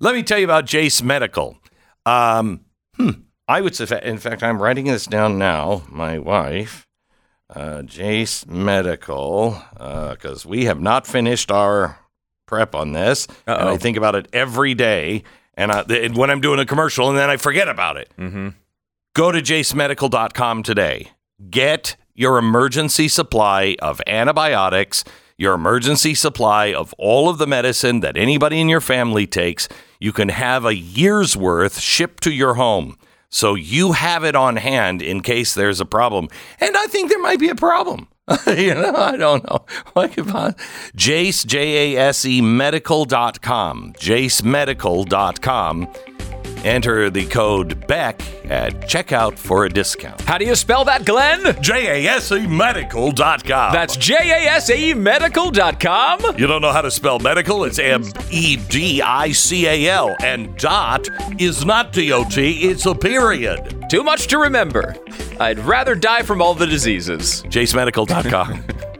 Let me tell you about Jace Medical. Um, hmm, I would say, in fact, I'm writing this down now. My wife, uh, Jace Medical, because we have not finished our prep on this. And I think about it every day. And, I, when I'm doing a commercial, and then I forget about it. Mm-hmm. Go to jacemedical.com today. Get your emergency supply of antibiotics, your emergency supply of all of the medicine that anybody in your family takes. You can have a year's worth shipped to your home. So you have it on hand in case there's a problem. And I think there might be a problem. you know, I don't know. What could pos- Jace, J A S E medical.com. JaceMedical.com. Enter the code BECK at checkout for a discount. How do you spell that, Glenn? J A S E medical.com. That's J A S A E medical.com. You don't know how to spell medical? It's M E D I C A L. And dot is not D O T, it's a period. Too much to remember. I'd rather die from all the diseases. JaceMedical.com.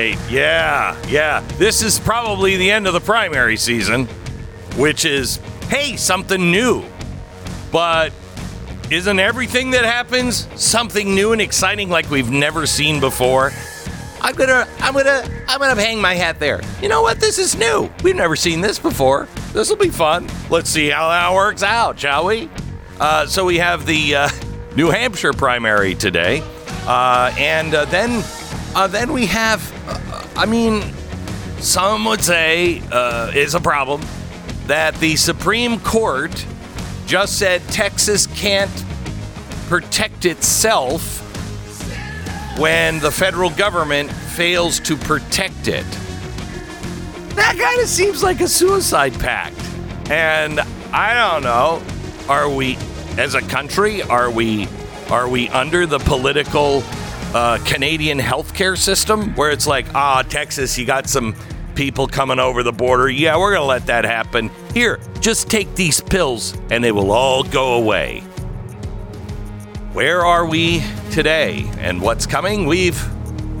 right. Yeah. Yeah. This is probably the end of the primary season, which is, hey, something new. But isn't everything that happens something new and exciting like we've never seen before? I'm gonna, I'm gonna, I'm gonna hang my hat there. You know what? This is new. We've never seen this before. This will be fun. Let's see how that works out, shall we? Uh, so we have the uh, New Hampshire primary today, uh, and uh, then, uh, then we have. Uh, I mean, some would say uh, is a problem that the Supreme Court just said Texas can't protect itself when the federal government fails to protect it. That kind of seems like a suicide pact. And I don't know, are we as a country are we are we under the political uh, Canadian healthcare system where it's like, ah, Texas, you got some people coming over the border. Yeah, we're going to let that happen. Here, just take these pills and they will all go away. Where are we today and what's coming? We've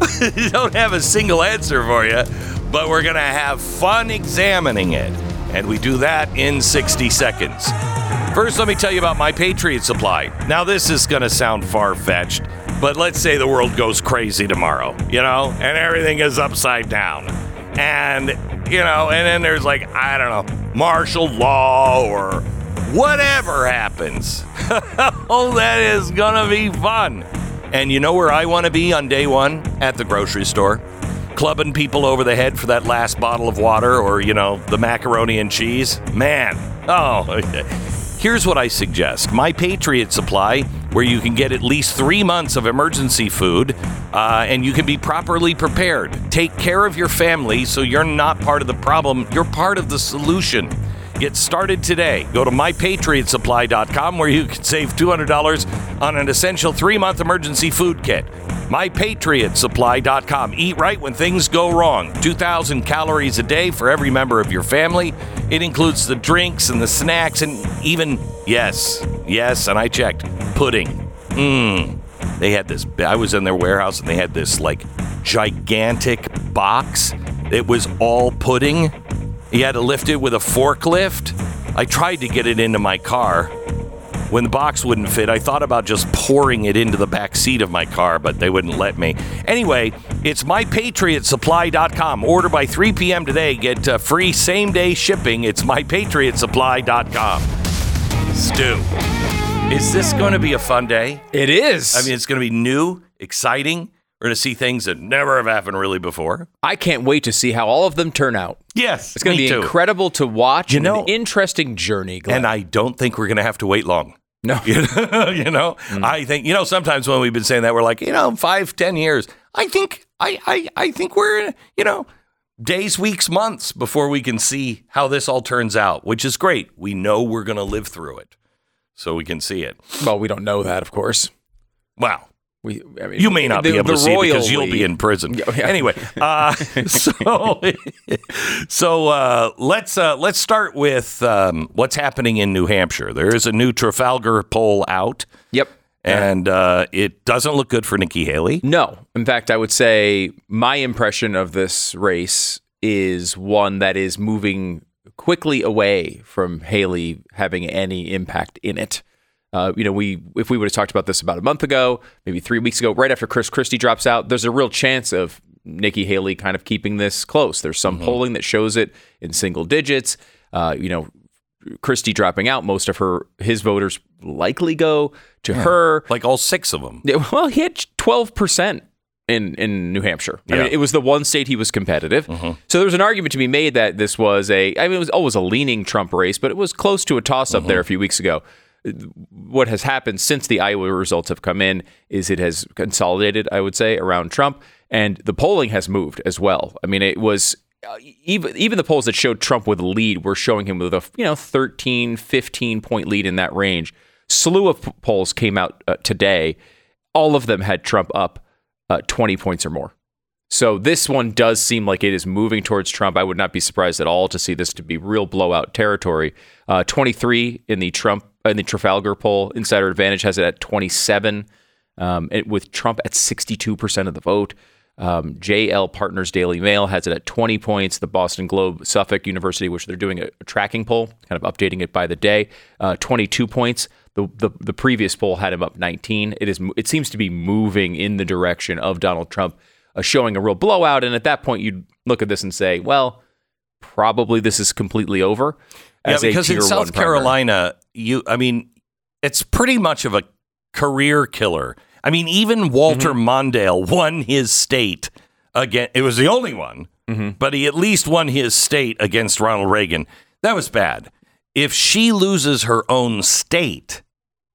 don't have a single answer for you, but we're going to have fun examining it. And we do that in 60 seconds. First, let me tell you about my Patriot Supply. Now, this is going to sound far fetched, but let's say the world goes crazy tomorrow, you know, and everything is upside down. And, you know, and then there's like, I don't know, martial law or whatever happens. oh, that is to be fun. And you know where I want to be on day one? At the grocery store. Clubbing people over the head for that last bottle of water or, you know, the macaroni and cheese. Man, oh, here's what I suggest My Patriot Supply, where you can get at least three months of emergency food uh, and you can be properly prepared. Take care of your family so you're not part of the problem, you're part of the solution. Get started today. Go to mypatriotsupply.com where you can save $200 on an essential three month emergency food kit. MyPatriotSupply.com. Eat right when things go wrong. 2,000 calories a day for every member of your family. It includes the drinks and the snacks and even, yes, yes, and I checked, pudding. Mmm. They had this, I was in their warehouse and they had this like gigantic box. It was all pudding. You had to lift it with a forklift. I tried to get it into my car. when the box wouldn't fit, I thought about just pouring it into the back seat of my car, but they wouldn't let me. Anyway, it's mypatriotsupply.com. Order by 3 p.m. today. Get uh, free same day shipping. It's mypatriotsupply.com. Stu, is this going to be a fun day? It is. I mean, it's going to be new, exciting. We're going to see things that never have happened really before. I can't wait to see how all of them turn out. Yes, It's going to be too. incredible to watch. You and know- an interesting journey. Glenn. And I don't think we're going to have to wait long. no, You know, you know? Mm. I think you know. Sometimes when we've been saying that, we're like, you know, five, ten years. I think, I, I, I think we're, in, you know, days, weeks, months before we can see how this all turns out, which is great. We know we're going to live through it, so we can see it. well, we don't know that, of course. Wow. We, I mean, You may not the- be able to see it because you'll be in prison. Yeah, yeah. Anyway, uh, so so uh, let's uh, let's start with um, what's happening in New Hampshire. There is a new Trafalgar poll out, Yep. and uh, it doesn't look good for Nikki Haley. No. In fact, I would say my impression of this race is one that is moving quickly away from Haley having any impact in it. Uh, you know, we if we would have talked about this about a month ago, maybe three weeks ago, right after Chris Christie drops out, there's a real chance of Nikki Haley kind of keeping this close. There's some polling that shows it in single digits. Uh, you know, Christie dropping out, most of her his voters likely go to her. Like all six of them. Well, he had twelve percent in in New Hampshire. I Yeah. mean, it was the one state he was competitive. So there was an argument to be made that this was a. I mean, it was always a leaning Trump race, but it was close to a toss up there a few weeks ago. What has happened since the Iowa results have come in is it has consolidated, I would say, around Trump, and the polling has moved as well. I mean, it was uh, even even the polls that showed Trump with a lead were showing him with a you know 13, 15 point lead in that range. Slew of p- polls came out uh, today. All of them had Trump up uh, 20 points or more. So this one does seem like it is moving towards Trump. I would not be surprised at all to see this to be real blowout territory. Uh, 23 in the Trump in the Trafalgar poll. Insider Advantage has it at 27, um, it- with Trump at 62 percent of the vote. Um, JL Partners Daily Mail has it at 20 points. The Boston Globe, Suffolk University, which they're doing a, a tracking poll, kind of updating it by the day, uh, 22 points. The, the the previous poll had him up 19. It is it seems to be moving in the direction of Donald Trump, uh, showing a real blowout. And at that point, you'd look at this and say, well, probably this is completely over. Yeah, as a because in South. Carolina, you, I mean, it's pretty much of a career killer. I mean, even Walter Mm-hmm. Mondale won his state again. It was the only one, Mm-hmm. but he at least won his state against Ronald Reagan. That was bad. If she loses her own state,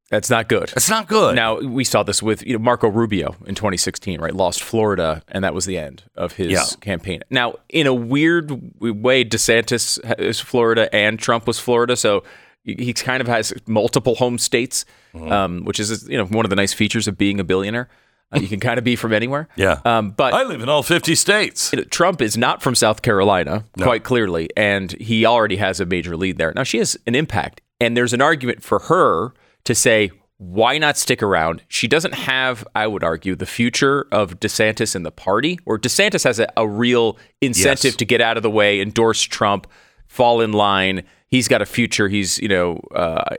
that's not good. it's not good. Now we saw this with you know Marco Rubio in 2016, right? Lost Florida, and that was the end of his Yeah. campaign. Now, in a weird way, DeSantis is Florida and Trump was Florida, so he kind of has multiple home states, Mm-hmm. um, which is you know one of the nice features of being a billionaire. Uh, you can kind of be from anywhere. Yeah. Um, but I live in all 50 states. you know, Trump is not from South Carolina, quite clearly, and he already has a major lead there. Now, she has an impact, and there's an argument for her to say, why not stick around? She doesn't have, I would argue, the future of DeSantis in the party, or DeSantis has a, a real incentive Yes. to get out of the way, endorse Trump, fall in line. He's got a future. He's, you know, uh,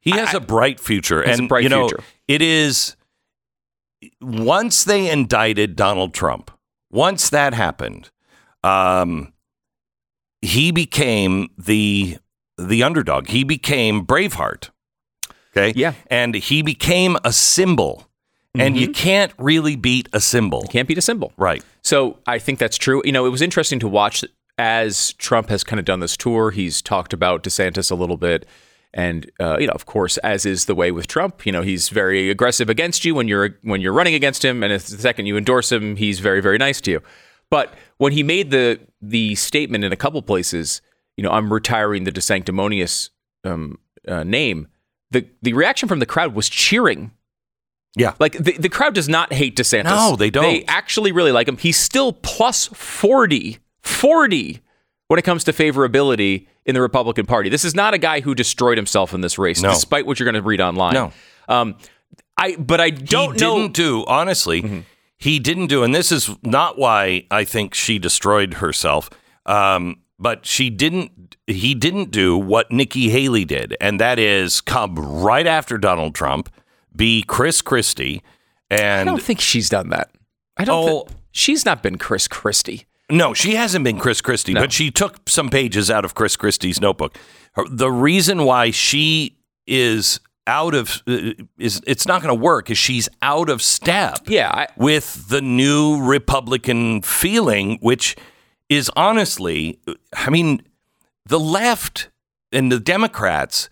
He has a bright future, and bright you know future. it is. Once they indicted Donald Trump, once that happened, um, he became the the underdog. He became Braveheart. Okay, Yeah. and he became a symbol, and you can't really beat a symbol, can't beat a symbol. right? So I think that's true. You know, it was interesting to watch as Trump has kind of done this tour. He's talked about DeSantis a little bit. And uh, you know, of course, as is the way with Trump, you know, he's very aggressive against you when you're when you're running against him, and if the second you endorse him, he's very very nice to you. But when he made the the statement in a couple places, you know, I'm retiring the DeSanctimonious um, uh, name. The the reaction from the crowd was cheering Yeah, like the, the crowd does not hate DeSantis. No, they don't. They actually really like him. He's still plus 40, 40 when it comes to favorability in the Republican Party. This is not a guy who destroyed himself in this race, No. despite what you're going to read online. No. Um, I but I don't he know. didn't do honestly. He didn't do, and this is not why I think she destroyed herself. Um, but she didn't. He didn't do what Nikki Haley did, and that is come right after Donald Trump, be Chris Christie, and I don't think she's done that. I don't. Oh. thi- she's not been Chris Christie. No, she hasn't been Chris Christie, but she took some pages out of Chris Christie's notebook. Her- The reason why she is out of uh, is it's not going to work is she's out of step Yeah, I, with the new Republican feeling, which is honestly, I mean, the left and the Democrats.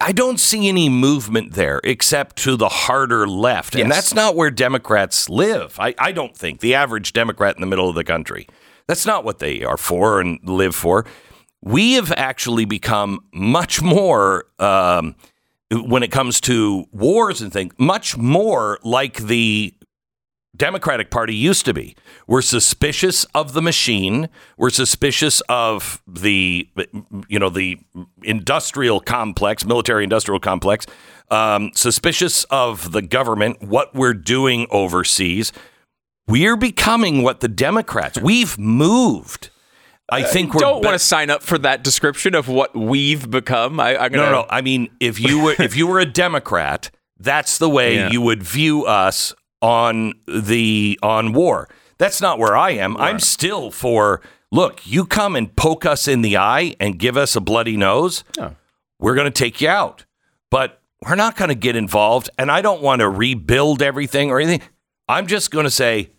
I- don't see any movement there except to the harder left. And that's not where Democrats live. I, I don't think the average Democrat in the middle of the country. That's not what they are for and live for. We have actually become much more, um, when it comes to wars and things, much more like the Democratic Party used to be. We're suspicious of the machine. We're suspicious of the, you know, the industrial complex, military industrial complex. Um, suspicious of the government, what we're doing overseas. We're becoming what the Democrats. We've moved. I think we're don't be- want to sign up for that description of what we've become. I, I'm no, gonna. no, no. I mean, if you were if you were a Democrat, that's the way Yeah. you would view us on the on war. That's not where I am. I'm still for look, you come and poke us in the eye and give us a bloody nose. Oh. We're going to take you out. But we're not going to get involved and I don't want to rebuild everything or anything. I'm just going to say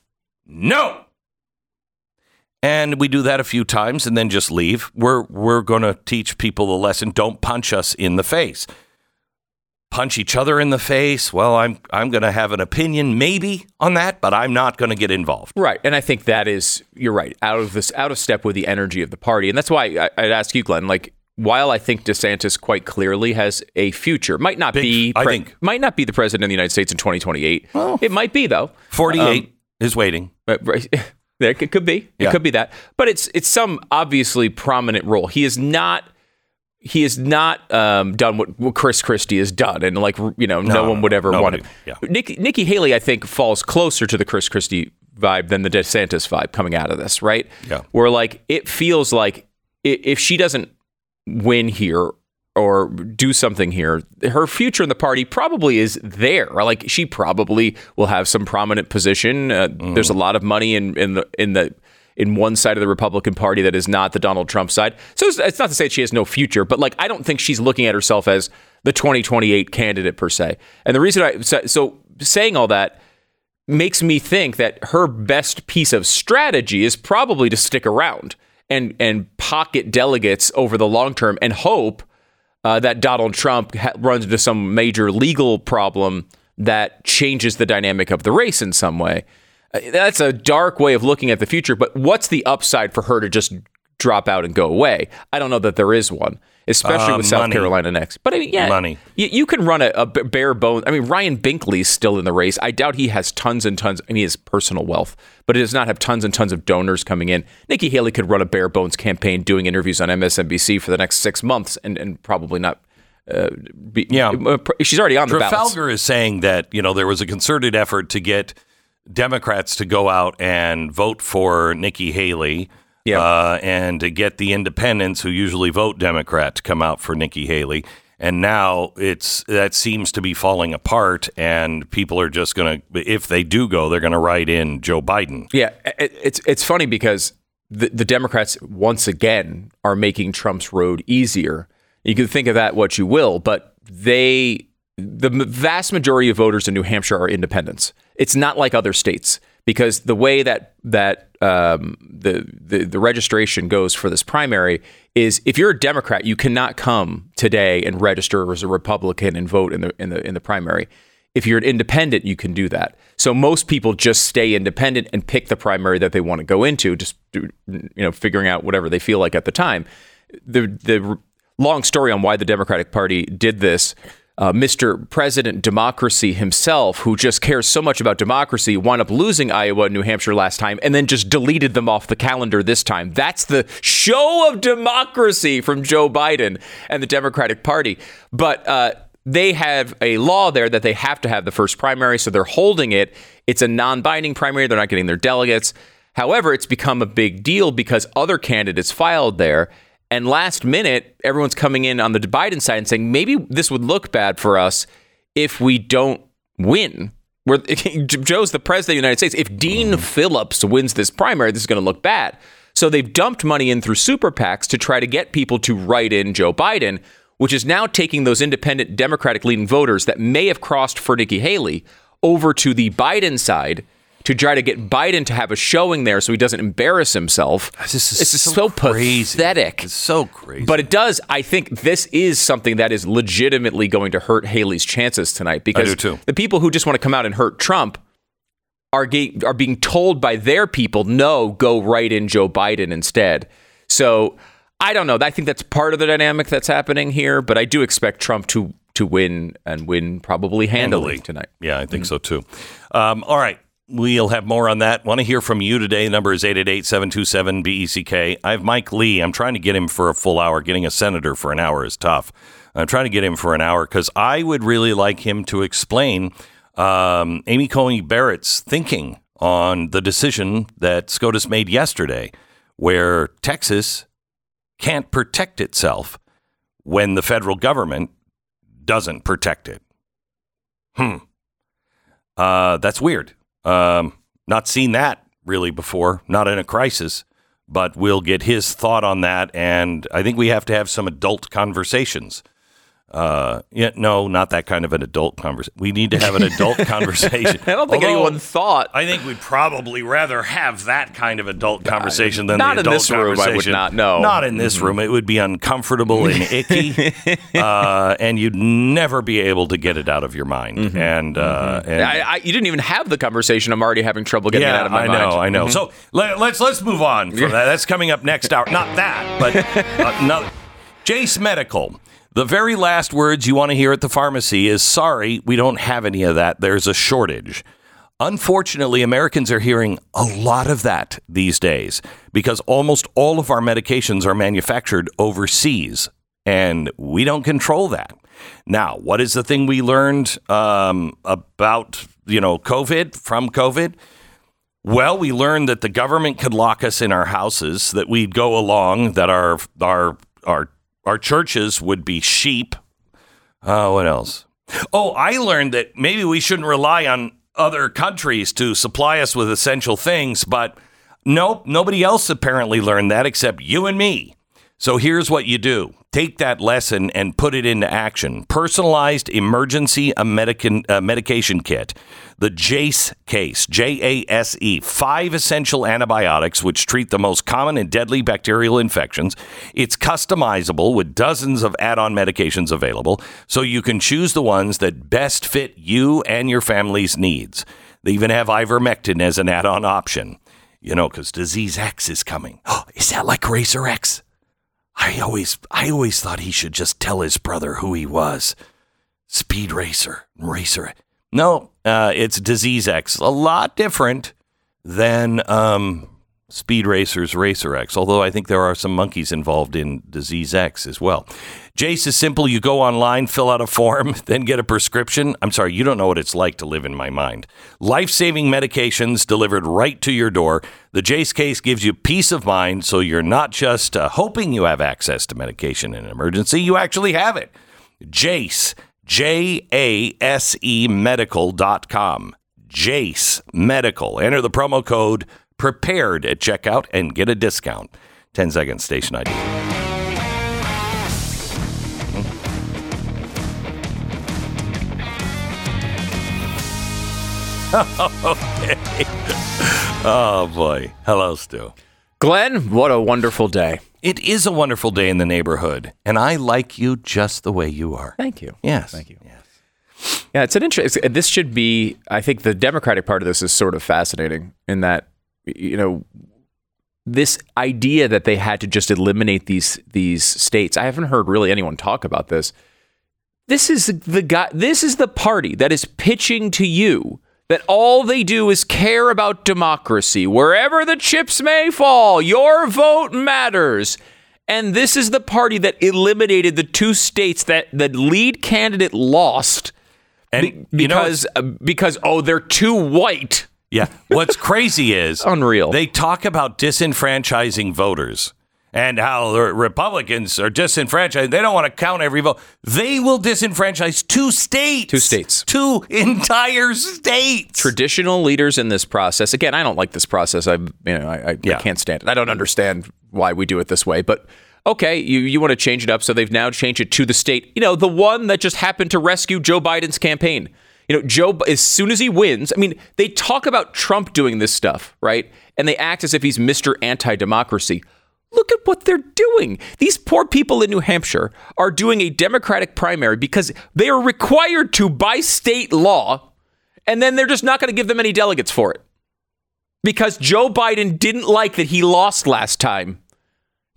no. And we do that a few times and then just leave. We're we're going to teach people the lesson don't punch us in the face. Punch each other in the face. Well, I'm I'm going to have an opinion maybe on that, but I'm not going to get involved. Right, and I think that is you're right out of this out of step with the energy of the party, and that's why I, I'd ask you, Glenn. Like, while I think DeSantis quite clearly has a future, might not Big- be, I think. might not be the president of the United States in 2028. it might be though. 48 Um, is waiting. Right, there could, could be. It Yeah. could be that. But it's it's some obviously prominent role. He is not he has not um, done what, what Chris Christie has done, and like you know, no, No, one would ever want nobody- him. yeah. Nikki, Nikki Haley, I think, falls closer to the Chris Christie vibe than the DeSantis vibe coming out of this, right? Yeah. Where like it feels like if she doesn't win here or do something here, her future in the party probably is there. Like she probably will have some prominent position. Uh, There's a lot of money in in the in the in one side of the Republican Party that is not the Donald Trump side. So it's, it's not to say she has no future, but like I don't think she's looking at herself as the 2028 candidate per se. And the reason I so, saying all that makes me think that her best piece of strategy is probably to stick around and and pocket delegates over the long term and hope uh, that Donald Trump ha- runs into some major legal problem that changes the dynamic of the race in some way. Uh, That's a dark way of looking at the future, but what's the upside for her to just drop out and go away? I don't know that there is one, especially Uh, with South money. Carolina next. But I mean, yeah, Money. You, you can run a bare bone. I mean, Ryan Binkley's still in the race. I doubt he has tons and tons. I mean, he has personal wealth, but he does not have tons and tons of donors coming in. Nikki Haley could run a bare bones campaign, doing interviews on MSNBC for the next six months, and, and probably not. Uh, be, Yeah. uh, she's already on the ballot. Trafalgar is saying that you know there was a concerted effort to get Democrats to go out and vote for Nikki Haley, Yeah. uh, and to get the independents who usually vote Democrat to come out for Nikki Haley. And now it's that seems to be falling apart, and people are just going to, if they do go, they're going to write in Joe Biden. Yeah, it, it's it's funny because the, the Democrats once again are making Trump's road easier. You can think of that what you will, but they the vast majority of voters in New Hampshire are independents. It's not like other states because the way that that um, the, the the registration goes for this primary is if you're a Democrat, you cannot come today and register as a Republican and vote in the in the in the primary. If you're an independent, you can do that. So most people just stay independent and pick the primary that they want to go into, just you know, figuring out whatever they feel like at the time. The the long story on why the Democratic Party did this. Uh, Mr. President Democracy himself, who just cares so much about democracy, wound up losing Iowa and New Hampshire last time and then just deleted them off the calendar this time. That's the show of democracy from Joe Biden and the Democratic Party. But uh, they have a law there that they have to have the first primary, so they're holding it. It's a non binding primary, they're not getting their delegates. However, it's become a big deal because other candidates filed there. And last minute, everyone's coming in on the Biden side and saying maybe this would look bad for us if we don't win. Where Joe's the president of the United States. If Dean mm. Phillips wins this primary, this is going to look bad. So they've dumped money in through super PACs to try to get people to write in Joe Biden, which is now taking those independent Democratic leaning voters that may have crossed for Nikki Haley over to the Biden side to try to get Biden to have a showing there so he doesn't embarrass himself. This is so so pathetic. It's so crazy. But it does. I think this is something that is legitimately going to hurt Haley's chances tonight because the people who just want to come out and hurt Trump are ge- are being told by their people, no, go write in Joe Biden instead. So I don't know. I think that's part of the dynamic that's happening here. But I do expect Trump to to win and win probably handily, Handily. tonight. Yeah, I think so too. Um, all right. We'll have more on that. Want to hear from you today. The number is 888 727 BECK. I have Mike Lee. I'm trying to get him for a full hour. Getting a senator for an hour is tough. I'm trying to get him for an hour because I would really like him to explain um, Amy Coney Barrett's thinking on the decision that SCOTUS made yesterday, where Texas can't protect itself when the federal government doesn't protect it. Hmm. Uh, that's weird. Um, not seen that really before, not in a crisis, but we'll get his thought on that. And I think we have to have some adult conversations. Uh, yeah, no, not that kind of an adult conversation. We need to have an adult conversation. I don't think Although, anyone thought. I think we'd probably rather have that kind of adult conversation than not the in adult this room, I would conversation. not, no. Not in this room. It would be uncomfortable and icky, uh, and you'd never be able to get it out of your mind. And, uh, and I, I, you didn't even have the conversation. I'm already having trouble getting it out of my I mind. know, I know. So let, let's let's move on from that. That's coming up next hour. Not that, but uh, no. Jace Medical. The very last words you want to hear at the pharmacy is sorry, we don't have any of that. There's a shortage. Unfortunately, Americans are hearing a lot of that these days because almost all of our medications are manufactured overseas and we don't control that. Now, what is the thing we learned um, about, you know, COVID from COVID? Well, we learned that the government could lock us in our houses, that we'd go along, that our our our our churches would be sheep. Uh, what else? Oh, I learned that maybe we shouldn't rely on other countries to supply us with essential things, but nope, nobody else apparently learned that except you and me. So here's what you do take that lesson and put it into action. Personalized emergency medican, uh, medication kit. The JACE case, J A S E, five essential antibiotics which treat the most common and deadly bacterial infections. It's customizable with dozens of add on medications available, so you can choose the ones that best fit you and your family's needs. They even have ivermectin as an add on option. You know, because disease X is coming. is that like Racer X? I always, I always thought he should just tell his brother who he was. Speed Racer, Racer. No, uh, it's Disease X. A lot different than um, Speed Racer's Racer X. Although I think there are some monkeys involved in Disease X as well. Jace is simple. You go online, fill out a form, then get a prescription. I'm sorry, you don't know what it's like to live in my mind. Life saving medications delivered right to your door. The Jace case gives you peace of mind so you're not just uh, hoping you have access to medication in an emergency, you actually have it. Jace, J A S E medical.com. Jace Medical. Enter the promo code prepared at checkout and get a discount. 10 seconds, station ID. okay. Oh boy. Hello, Stu. Glenn, what a wonderful day. It is a wonderful day in the neighborhood, and I like you just the way you are. Thank you. Yes. Thank you. Yes. Yeah, it's an interesting. This should be. I think the Democratic part of this is sort of fascinating in that you know this idea that they had to just eliminate these these states. I haven't heard really anyone talk about this. This is the guy. This is the party that is pitching to you that all they do is care about democracy. Wherever the chips may fall, your vote matters. And this is the party that eliminated the two states that the lead candidate lost And be- you know, because uh, because oh they're too white. Yeah. What's crazy is Unreal. They talk about disenfranchising voters and how the Republicans are disenfranchised. They don't want to count every vote. They will disenfranchise two states. Two states. Two entire states. Traditional leaders in this process. Again, I don't like this process. I, you know, I, I, Yeah. I can't stand it. I don't understand why we do it this way. But okay, you you want to change it up, so they've now changed it to the state. You know, the one that just happened to rescue Joe Biden's campaign. You know, Joe, as soon as he wins, I mean, they talk about Trump doing this stuff, right? And they act as if he's Mr. Anti Democracy. Look at what they're doing. These poor people in New Hampshire are doing a Democratic primary because they are required to by state law, and then they're just not going to give them any delegates for it. Because Joe Biden didn't like that he lost last time.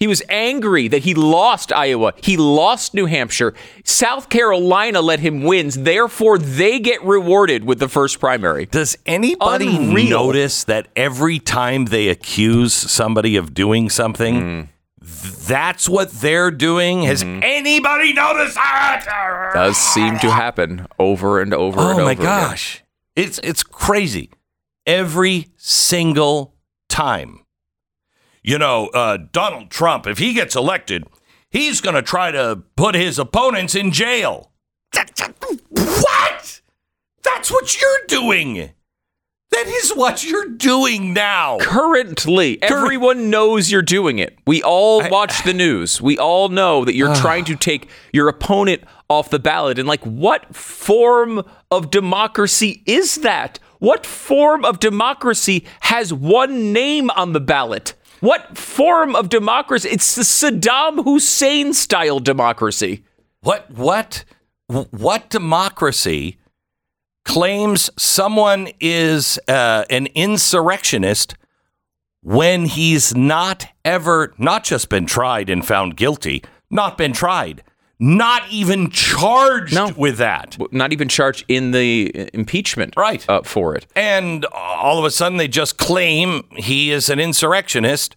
He was angry that he lost Iowa. He lost New Hampshire. South Carolina let him win. Therefore, they get rewarded with the first primary. Does anybody Unreal. notice that every time they accuse somebody of doing something, hmm. th- that's what they're doing? Has hmm. anybody noticed that? Does seem to happen over and over and over. Oh my again. gosh. It's it's crazy. Every single time. You know, uh, Donald Trump, if he gets elected, he's going to try to put his opponents in jail. What? That's what you're doing. That is what you're doing now. Currently, everyone knows you're doing it. We all watch the news. We all know that you're trying to take your opponent off the ballot. And, like, what form of democracy is that? What form of democracy has one name on the ballot? What form of democracy? It's the Saddam Hussein style democracy. What what what democracy claims someone is uh, an insurrectionist when he's not ever not just been tried and found guilty, not been tried, not even charged No. with that. Not even charged in the uh, impeachment Right. uh, for it. And all of a sudden they just claim he is an insurrectionist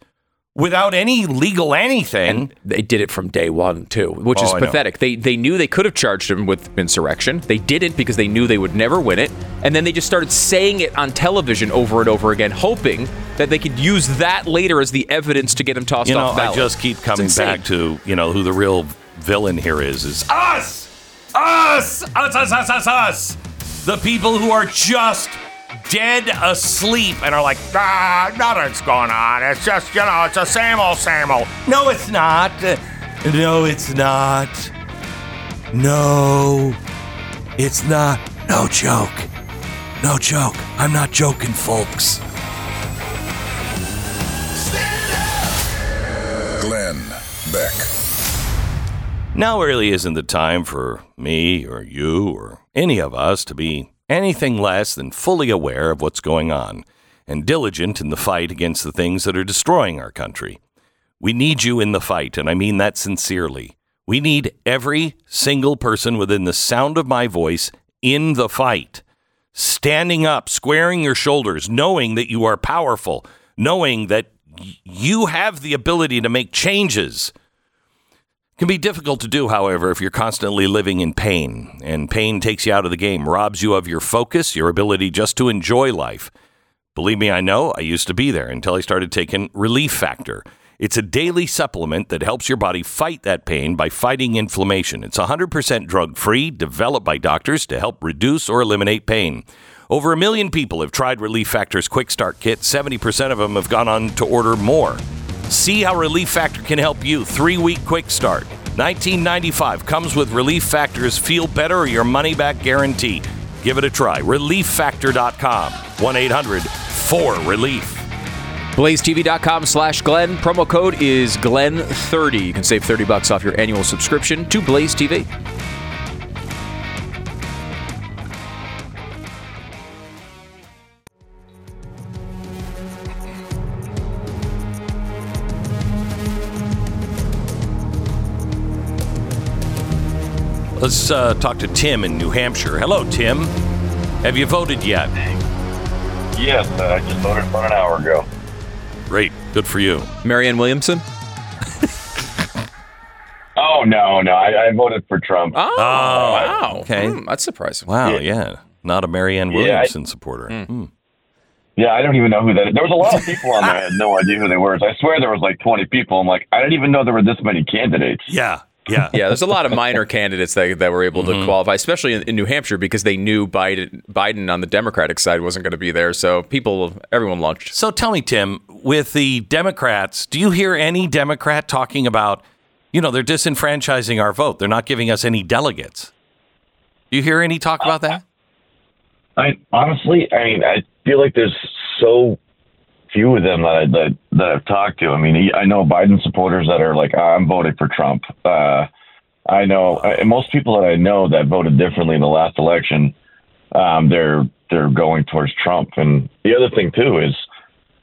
without any legal anything. They did it from day one too, which Oh, is pathetic. They they knew they could have charged him with insurrection. They didn't because they knew they would never win it, and then they just started saying it on television over and over again, hoping that they could use that later as the evidence to get him tossed You know, off the I just keep coming back to, you know, who the real villain here is is us! Us! Us, us, us, us, us! The people who are just dead asleep and are like, ah, nothing's going on. It's just, you know, it's a same old, same old. No, it's not. No, it's not. No, it's not. No joke. No joke. I'm not joking, folks. Glenn Beck. Now really isn't the time for me or you or any of us to be anything less than fully aware of what's going on and diligent in the fight against the things that are destroying our country. We need you in the fight, and I mean that sincerely. We need every single person within the sound of my voice in the fight, standing up, squaring your shoulders, knowing that you are powerful, knowing that you have the ability to make changes can be difficult to do, however, if you're constantly living in pain. And pain takes you out of the game, robs you of your focus, your ability just to enjoy life. Believe me, I know. I used to be there until I started taking Relief Factor. It's a daily supplement that helps your body fight that pain by fighting inflammation. It's 100% drug free, developed by doctors to help reduce or eliminate pain. Over a million people have tried Relief Factor's Quick Start Kit. 70% of them have gone on to order more. See how Relief Factor can help you. Three week quick start. 1995 comes with Relief Factor's Feel Better or Your Money Back Guarantee. Give it a try. ReliefFactor.com. 1 800 4 Relief. BlazeTV.com slash Glenn. Promo code is Glenn30. You can save 30 bucks off your annual subscription to Blaze TV. Let's uh, talk to Tim in New Hampshire. Hello, Tim. Have you voted yet? Yes, uh, I just voted about an hour ago. Great. Good for you. Marianne Williamson. Oh no, no, I, I voted for Trump. Oh, wow. okay. Hmm, that's surprising. Wow, Yeah. yeah. Not a Marianne Yeah, I- Williamson supporter. Hmm. Yeah, I don't even know who that is. There was a lot of people on there. I had no idea who they were. I swear there was like 20 people. I'm like, I didn't even know there were this many candidates. Yeah, yeah, Yeah, there's a lot of minor candidates that, that were able Mm-hmm. to qualify, especially in, in New Hampshire, because they knew Biden Biden on the Democratic side wasn't going to be there. So people, everyone launched. So tell me, Tim, with the Democrats, do you hear any Democrat talking about, you know, they're disenfranchising our vote? They're not giving us any delegates. Do you hear any talk about that? I honestly, I mean, I feel like there's so few of them that I, that that I've talked to. I mean, I know Biden supporters that are like, I'm voting for Trump. Uh, I know uh, most people that I know that voted differently in the last election. Um, they're they're going towards Trump. And the other thing too is,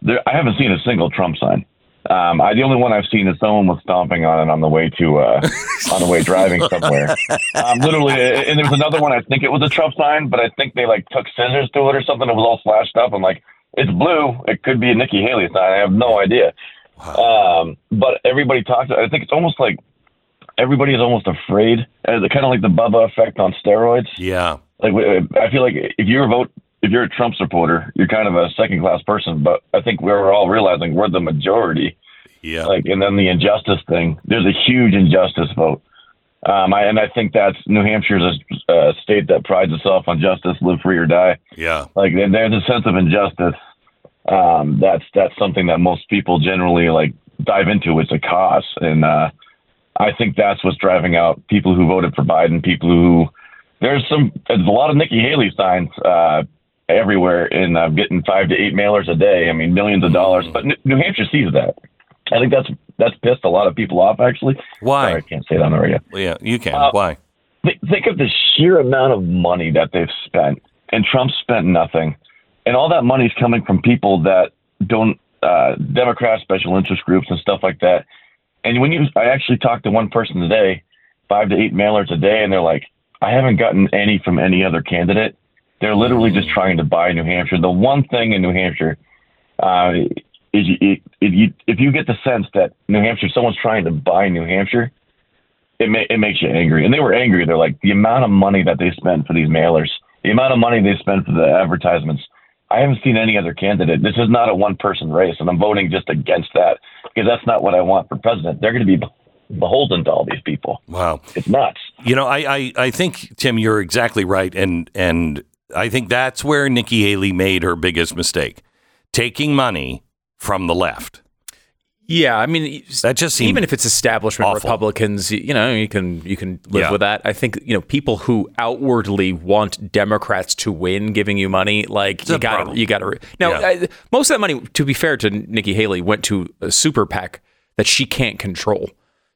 there, I haven't seen a single Trump sign. Um, I the only one I've seen is someone was stomping on it on the way to uh, on the way driving somewhere. Um, literally, and there was another one. I think it was a Trump sign, but I think they like took scissors to it or something. It was all slashed up. I'm like, it's blue. It could be a Nikki Haley sign. I have no idea. Um, but everybody talks. I think it's almost like everybody is almost afraid. Uh, kind of like the Bubba effect on steroids Yeah. like I feel like if you're a vote if you're a Trump supporter, you're kind of a second class person. But I think we're all realizing we're the majority. Yeah. Like, and then the injustice thing. There's a huge injustice vote. Um, I, and I think that's New Hampshire's a, a state that prides itself on justice, live free or die. yeah. Like, there's a sense of injustice. Um, that's that's something that most people generally like dive into. It's a cause, and uh, I think that's what's driving out people who voted for Biden. People who there's some there's a lot of Nikki Haley signs uh, everywhere, and uh, getting five to eight mailers a day. I mean, millions of dollars. But New- New Hampshire sees that. I think that's that's pissed a lot of people off. Actually, Why? Sorry, I can't say that on the radio. Yeah, you can. Uh, Why? Think, think of the sheer amount of money that they've spent, and Trump spent nothing, and all that money is coming from people that don't uh, Democrat special interest groups and stuff like that. And when you, I actually talked to one person today, five to eight mailers a day, and they're like, I haven't gotten any from any other candidate. They're literally just trying to buy New Hampshire. The one thing in New Hampshire uh, is you, if you if you get the sense that New Hampshire, someone's trying to buy New Hampshire, it ma- it makes you angry. And they were angry. They're like the amount of money that they spent for these mailers, the amount of money they spent for the advertisements. I haven't seen any other candidate. This is not a one person race, and I'm voting just against that because that's not what I want for president. They're going to be beholden to all these people. Wow. It's nuts. You know, I, I, I think Tim, you're exactly right, and and I think that's where Nikki Haley made her biggest mistake, taking money from the left. Yeah, I mean, That just even if it's establishment awful. Republicans, you know, you can you can live Yeah. with that. I think you know people who outwardly want Democrats to win, giving you money, like a you got you got to. Now, Yeah. I, most of that money, to be fair to Nikki Haley, went to a super PAC that she can't control.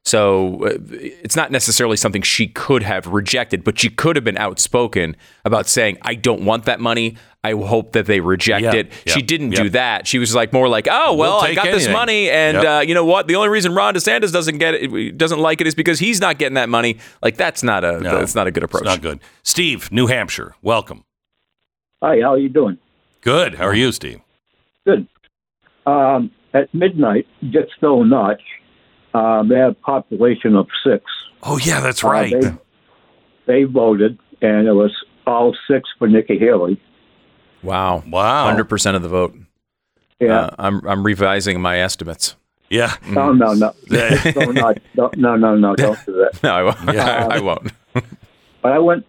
So uh, it's not necessarily something she could have rejected, but she could have been outspoken about saying, "I don't want that money. I hope that they reject Yeah, it." yeah, She didn't yep. do that. She was like more like, "Oh well, I take got this money, and Yep. uh, you know what? The only reason Ron DeSantis doesn't get it, doesn't like it, is because he's not getting that money. Like that's not a No, that's not a good approach. It's not good. Steve, New Hampshire, welcome. Hi, how are you doing? Good. How are you, Steve? Good. Um, at midnight, just so notch, um, they had a population of six. Oh yeah, that's Uh, right. they, they voted, and it was all six for Nikki Haley. Wow, Wow. hundred percent of the vote. Yeah. Uh, I'm I'm revising my estimates. yeah. no, no, no. so notch. No, no, no, no, don't do that. No, I won't. Yeah. I won't. But I went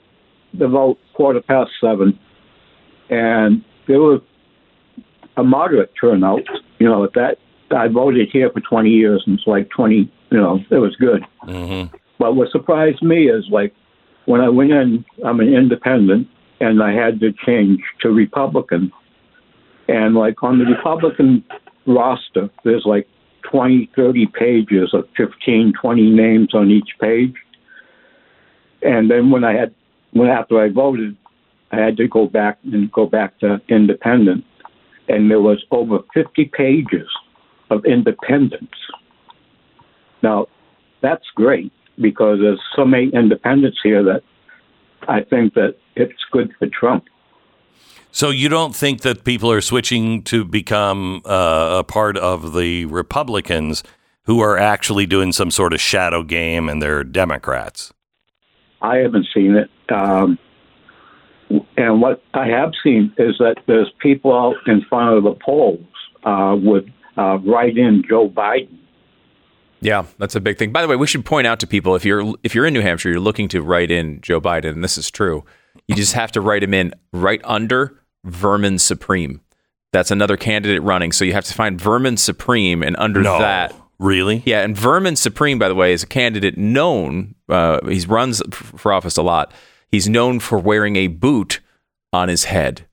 to vote quarter past seven, and there was a moderate turnout. You know, at that I voted here for 20 years, and it's like 20. You know, it was good. hmm But what surprised me is like when I went in, I'm an independent, and I had to change to Republican. And like on the Republican roster, there's like 20, 30 pages of 15, 20 names on each page. And then when I had, when after I voted, I had to go back and go back to independent, and there was over 50 pages of independence. Now, that's great because there's so many independents here that I think that it's good for Trump. So you don't think that people are switching to become uh, a part of the Republicans who are actually doing some sort of shadow game and they're Democrats? I haven't seen it. Um, And what I have seen is that there's people out in front of the polls uh, would uh, write in Joe Biden. Yeah, that's a big thing. By the way, we should point out to people if you're if you're in New Hampshire, you're looking to write in Joe Biden, and this is true. You just have to write him in right under Vermin Supreme. That's another candidate running, so you have to find Vermin Supreme, and under No, that, really? yeah, and Vermin Supreme, by the way, is a candidate known. Uh, he runs for office a lot. He's known for wearing a boot on his head.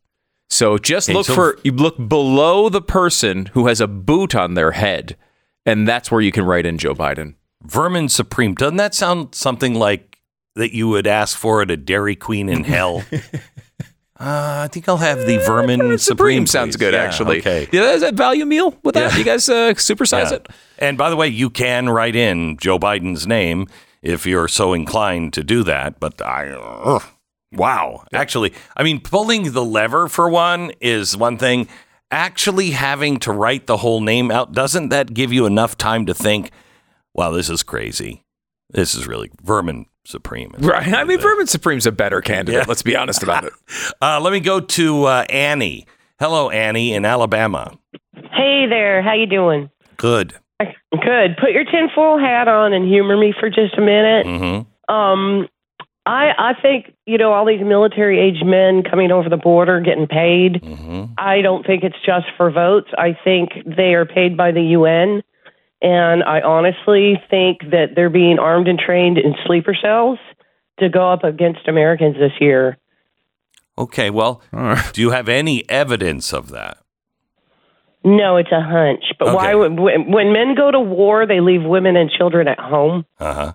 So just Okay, look so- for you look below the person who has a boot on their head, and that's where you can write in Joe Biden. Vermin Supreme. Doesn't that sound something like that you would ask for at a Dairy Queen in hell? uh, I think I'll have the Vermin Supreme. Supreme sounds good, Yeah, actually. Okay. Yeah, is that value meal with that? Yeah. You guys uh, supersize Yeah. it? And by the way, you can write in Joe Biden's name if you're so inclined to do that. But I, ugh, wow. Actually, I mean, pulling the lever for one is one thing. Actually, having to write the whole name out doesn't that give you enough time to think? Wow, this is crazy. This is really vermin supreme. Right. I mean, Vermin Supreme's a better candidate. Yeah. Let's be honest about it. Uh, let me go to uh, Annie. Hello, Annie in Alabama. Hey there, how you doing? Good. Good. Put your tinfoil hat on and humor me for just a minute. hmm Um, I I think you know all these military age men coming over the border getting paid. hmm I don't think it's just for votes. I think they are paid by the UN, and I honestly think that they're being armed and trained in sleeper cells to go up against Americans this year. Okay. Well, All right. do you have any evidence of that? No, it's a hunch. But Okay. why would when when men go to war, they leave women and children at home? Uh huh.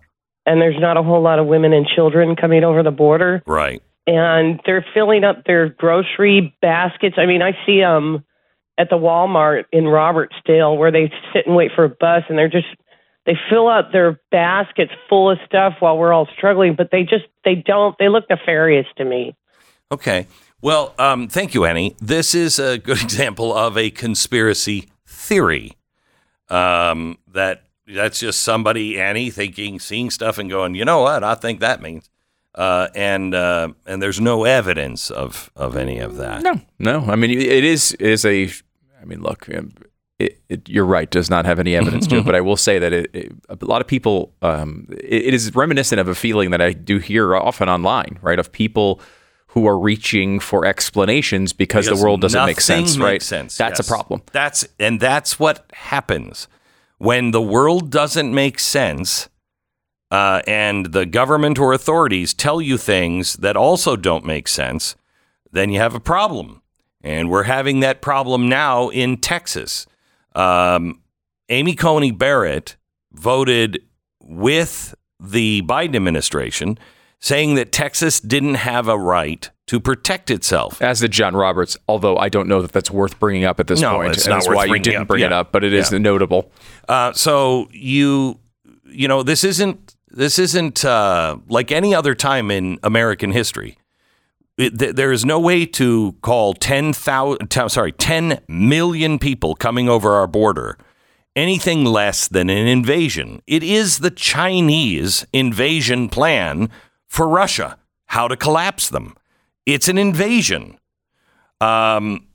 And there's not a whole lot of women and children coming over the border Right. and they're filling up their grocery baskets i mean i see them at the walmart in robertsdale where they sit and wait for a bus and they're just they fill up their baskets full of stuff while we're all struggling but they just they don't they look nefarious to me Okay. Well, um, thank you, Annie. This is a good example of a conspiracy theory. Um, that that's just somebody, Annie, thinking, seeing stuff, and going, you know what? I think that means. Uh, and uh, and there's no evidence of of any of that. No, no. I mean, it is it is a. I mean, look, um, it, it, you're right. Does not have any evidence to it, but I will say that it, it, a lot of people. Um, it, it is reminiscent of a feeling that I do hear often online, right? Of people who are reaching for explanations because, Because the world doesn't make sense, makes right? sense, That's yes. a problem. That's and that's what happens when the world doesn't make sense, uh, and the government or authorities tell you things that also don't make sense. Then you have a problem, and we're having that problem now in Texas. Um, Amy Coney Barrett voted with the Biden administration, saying that Texas didn't have a right to protect itself. As did John Roberts, although I don't know that that's worth bringing up at this No, point. it's and not that's why you didn't up. bring it up, but it is Yeah. notable. Uh, so you you know this isn't this isn't uh, like any other time in American history. It, th- there is no way to call 10,000 t- sorry 10 million people coming over our border anything less than an invasion. It is the Chinese invasion plan for Russia. How to collapse them. It's an invasion. Um,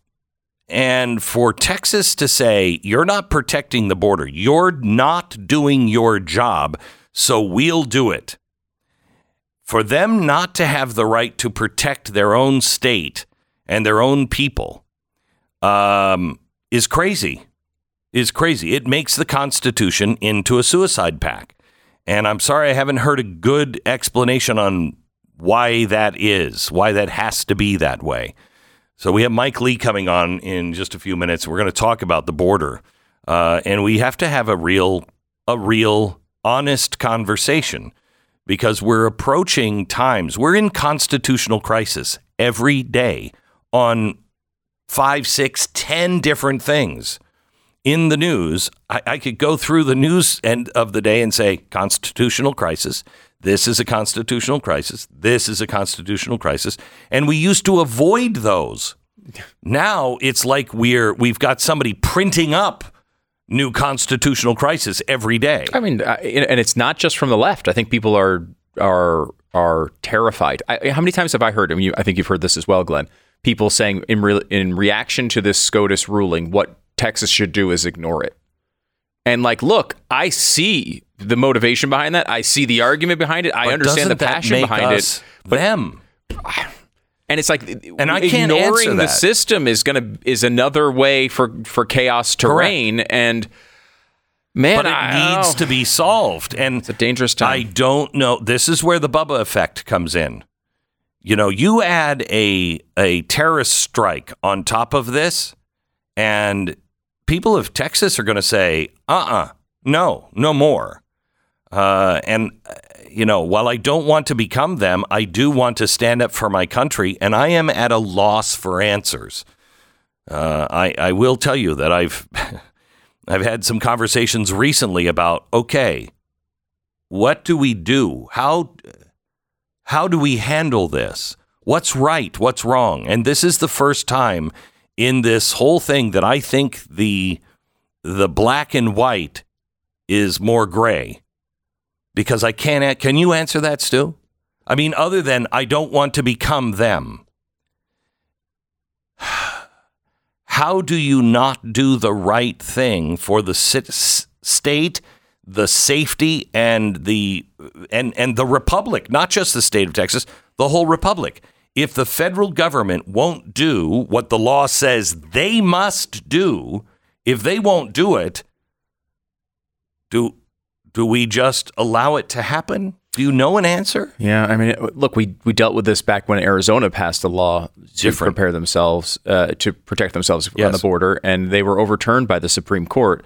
and for Texas to say, you're not protecting the border, you're not doing your job, so we'll do it. For them not to have the right to protect their own state and their own people um, is crazy. Is crazy. It makes the Constitution into a suicide pact. And I'm sorry I haven't heard a good explanation on why that is, why that has to be that way. So we have Mike Lee coming on in just a few minutes. We're going to talk about the border, uh, and we have to have a real, a real, honest conversation because we're approaching times. We're in constitutional crisis every day on five, six, ten different things in the news. I, I could go through the news end of the day and say constitutional crisis. This is a constitutional crisis. This is a constitutional crisis. And we used to avoid those. Now it's like we're we've got somebody printing up new constitutional crisis every day. I mean, and it's not just from the left. I think people are are are terrified. I, how many times have I heard? I mean, you, I think you've heard this as well, Glenn. People saying in re, in reaction to this SCOTUS ruling, what Texas should do is ignore it. And like, look, I see the motivation behind that. I see the argument behind it. I But understand the passion make behind us it. But them. and it's like, And I can't ignoring answer the that. system is gonna is another way for for chaos to Correct. reign. And man, but it I, needs oh, to be solved. And It's a dangerous time. I don't know. This is where the Bubba effect comes in. You know, you add a a terrorist strike on top of this, and people of Texas are going to say, "Uh, uh no, no more." Uh, and uh, you know, while I don't want to become them, I do want to stand up for my country, and I am at a loss for answers. Uh, I I will tell you that I've I've had some conversations recently about okay, what do we do? How how do we handle this? What's right? What's wrong? And this is the first time in this whole thing that I think the the black and white is more gray. Because I can't can you answer that, Stu? I mean other than I don't want to become them. How do you not do the right thing for the state, the safety, and the and and the republic? Not just the state of Texas, the whole republic. If the federal government won't do what the law says they must do, if they won't do it, do do we just allow it to happen? Do you know an answer? Yeah, I mean, look, we we dealt with this back when Arizona passed a law to Different. prepare themselves uh, to protect themselves on the border, and they were overturned by the Supreme Court.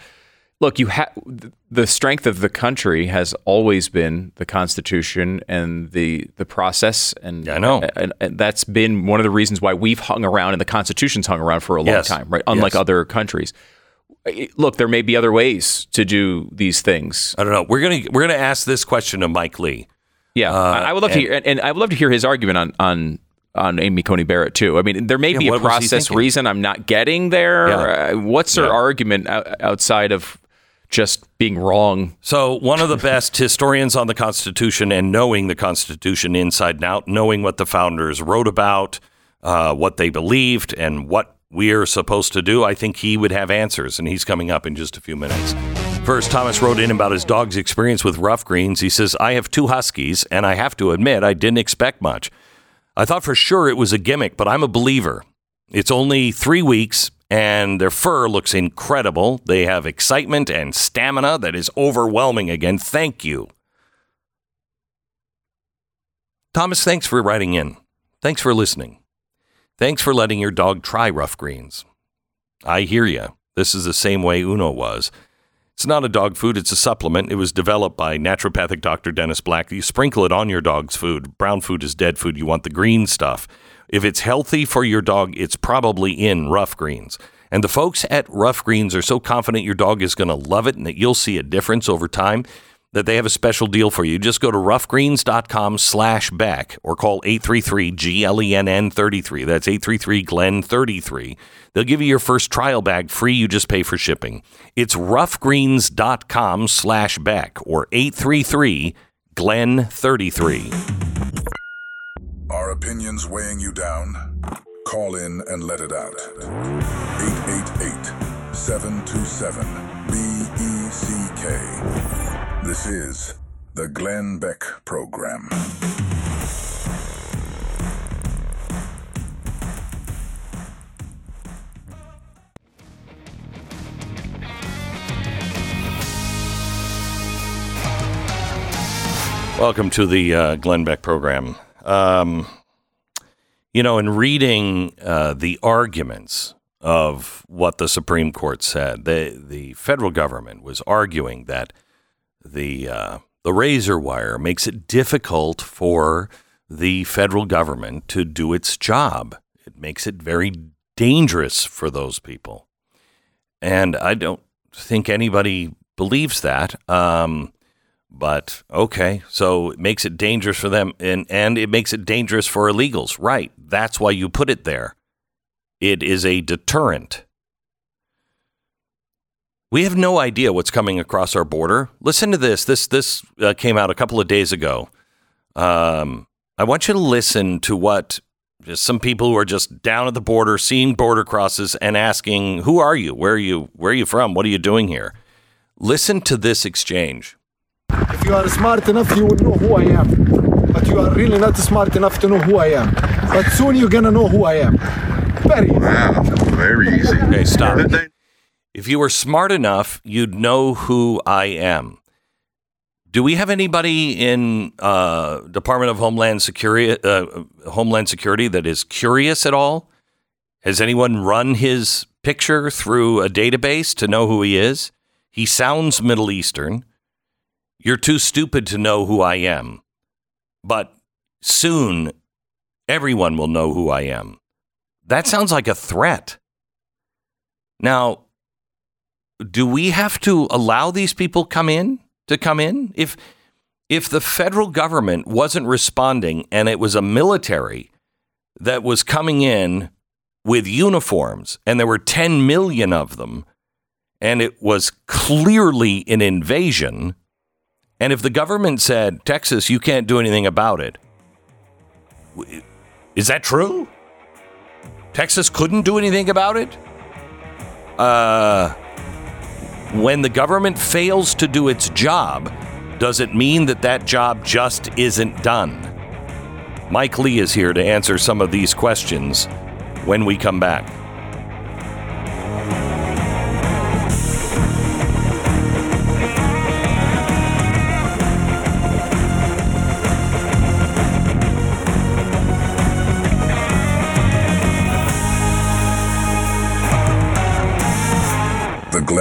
Look, you have the strength of the country has always been the Constitution and the the process, and I know. and, and that's been one of the reasons why we've hung around and the Constitution's hung around for a long Yes. time, right? Unlike Yes. other countries. Look, there may be other ways to do these things. I don't know. We're gonna we're gonna ask this question of Mike Lee. Yeah, I I would love to hear, and, and I would love to hear his argument on on on Amy Coney Barrett too. I mean, there may Yeah, be a what was he process reason I'm not getting there. Yeah. Uh, what's her Yeah. argument outside of just being wrong? So, one of the best historians on the Constitution and knowing the Constitution inside and out, knowing what the founders wrote about, uh, what they believed, and what we are supposed to do, I think he would have answers, and he's coming up in just a few minutes. First, Thomas wrote in about his dog's experience with rough greens. He says, I have two huskies, and I have to admit, I didn't expect much. I thought for sure it was a gimmick, but I'm a believer. It's only three weeks, and their fur looks incredible. They have excitement and stamina that is overwhelming again. Thank you. Thomas, thanks for writing in. Thanks for listening. Thanks for letting your dog try rough greens. I hear you. This is the same way Uno was. It's not a dog food, it's a supplement. It was developed by naturopathic Dr. Dennis Black. You sprinkle it on your dog's food. Brown food is dead food. You want the green stuff. If it's healthy for your dog, it's probably in rough greens. And the folks at Rough Greens are so confident your dog is going to love it and that you'll see a difference over time that they have a special deal for you. Just go to roughgreens.com slash beck or call 833-GLENN33. That's 833-GLEN33. They'll give you your first trial bag free. You just pay for shipping. It's roughgreens.com slash beck or 833-GLEN33. Are opinions weighing you down? Call in and let it out. 888 727 BECK. This is the Glenn Beck Program. Welcome to the uh, Glenn Beck program. Um, you know, in reading uh, the arguments of what the Supreme Court said, the the federal government was arguing that the uh, the razor wire makes it difficult for the federal government to do its job. It makes it very dangerous for those people, and I don't think anybody believes that. Um, but okay, so it makes it dangerous for them, and and it makes it dangerous for illegals. Right? That's why you put it there. It is a deterrent. We have no idea what's coming across our border. Listen to this. This this uh, came out a couple of days ago. Um, I want you to listen to what just some people who are just down at the border, seeing border crosses, and asking, "Who are you? Where are you? Where are you from? What are you doing here?" Listen to this exchange. If you are smart enough, you will know who I am. But you are really not smart enough to know who I am. But soon you're gonna know who I am. Very easy. Wow, very easy. Okay, stop. If you were smart enough, you'd know who I am. Do we have anybody in uh, Department of Homeland Security, uh, Homeland Security that is curious at all? Has anyone run his picture through a database to know who he is? He sounds Middle Eastern. You're too stupid to know who I am. But soon, everyone will know who I am. That sounds like a threat. Now, do we have to allow these people come in to come in? If if the federal government wasn't responding and it was a military that was coming in with uniforms and there were 10 million of them and it was clearly an invasion and if the government said, "Texas, you can't do anything about it is that true? Texas couldn't do anything about it? Uh when the government fails to do its job, does it mean that that job just isn't done? Mike Lee is here to answer some of these questions when we come back.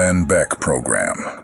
Glenn Beck Program.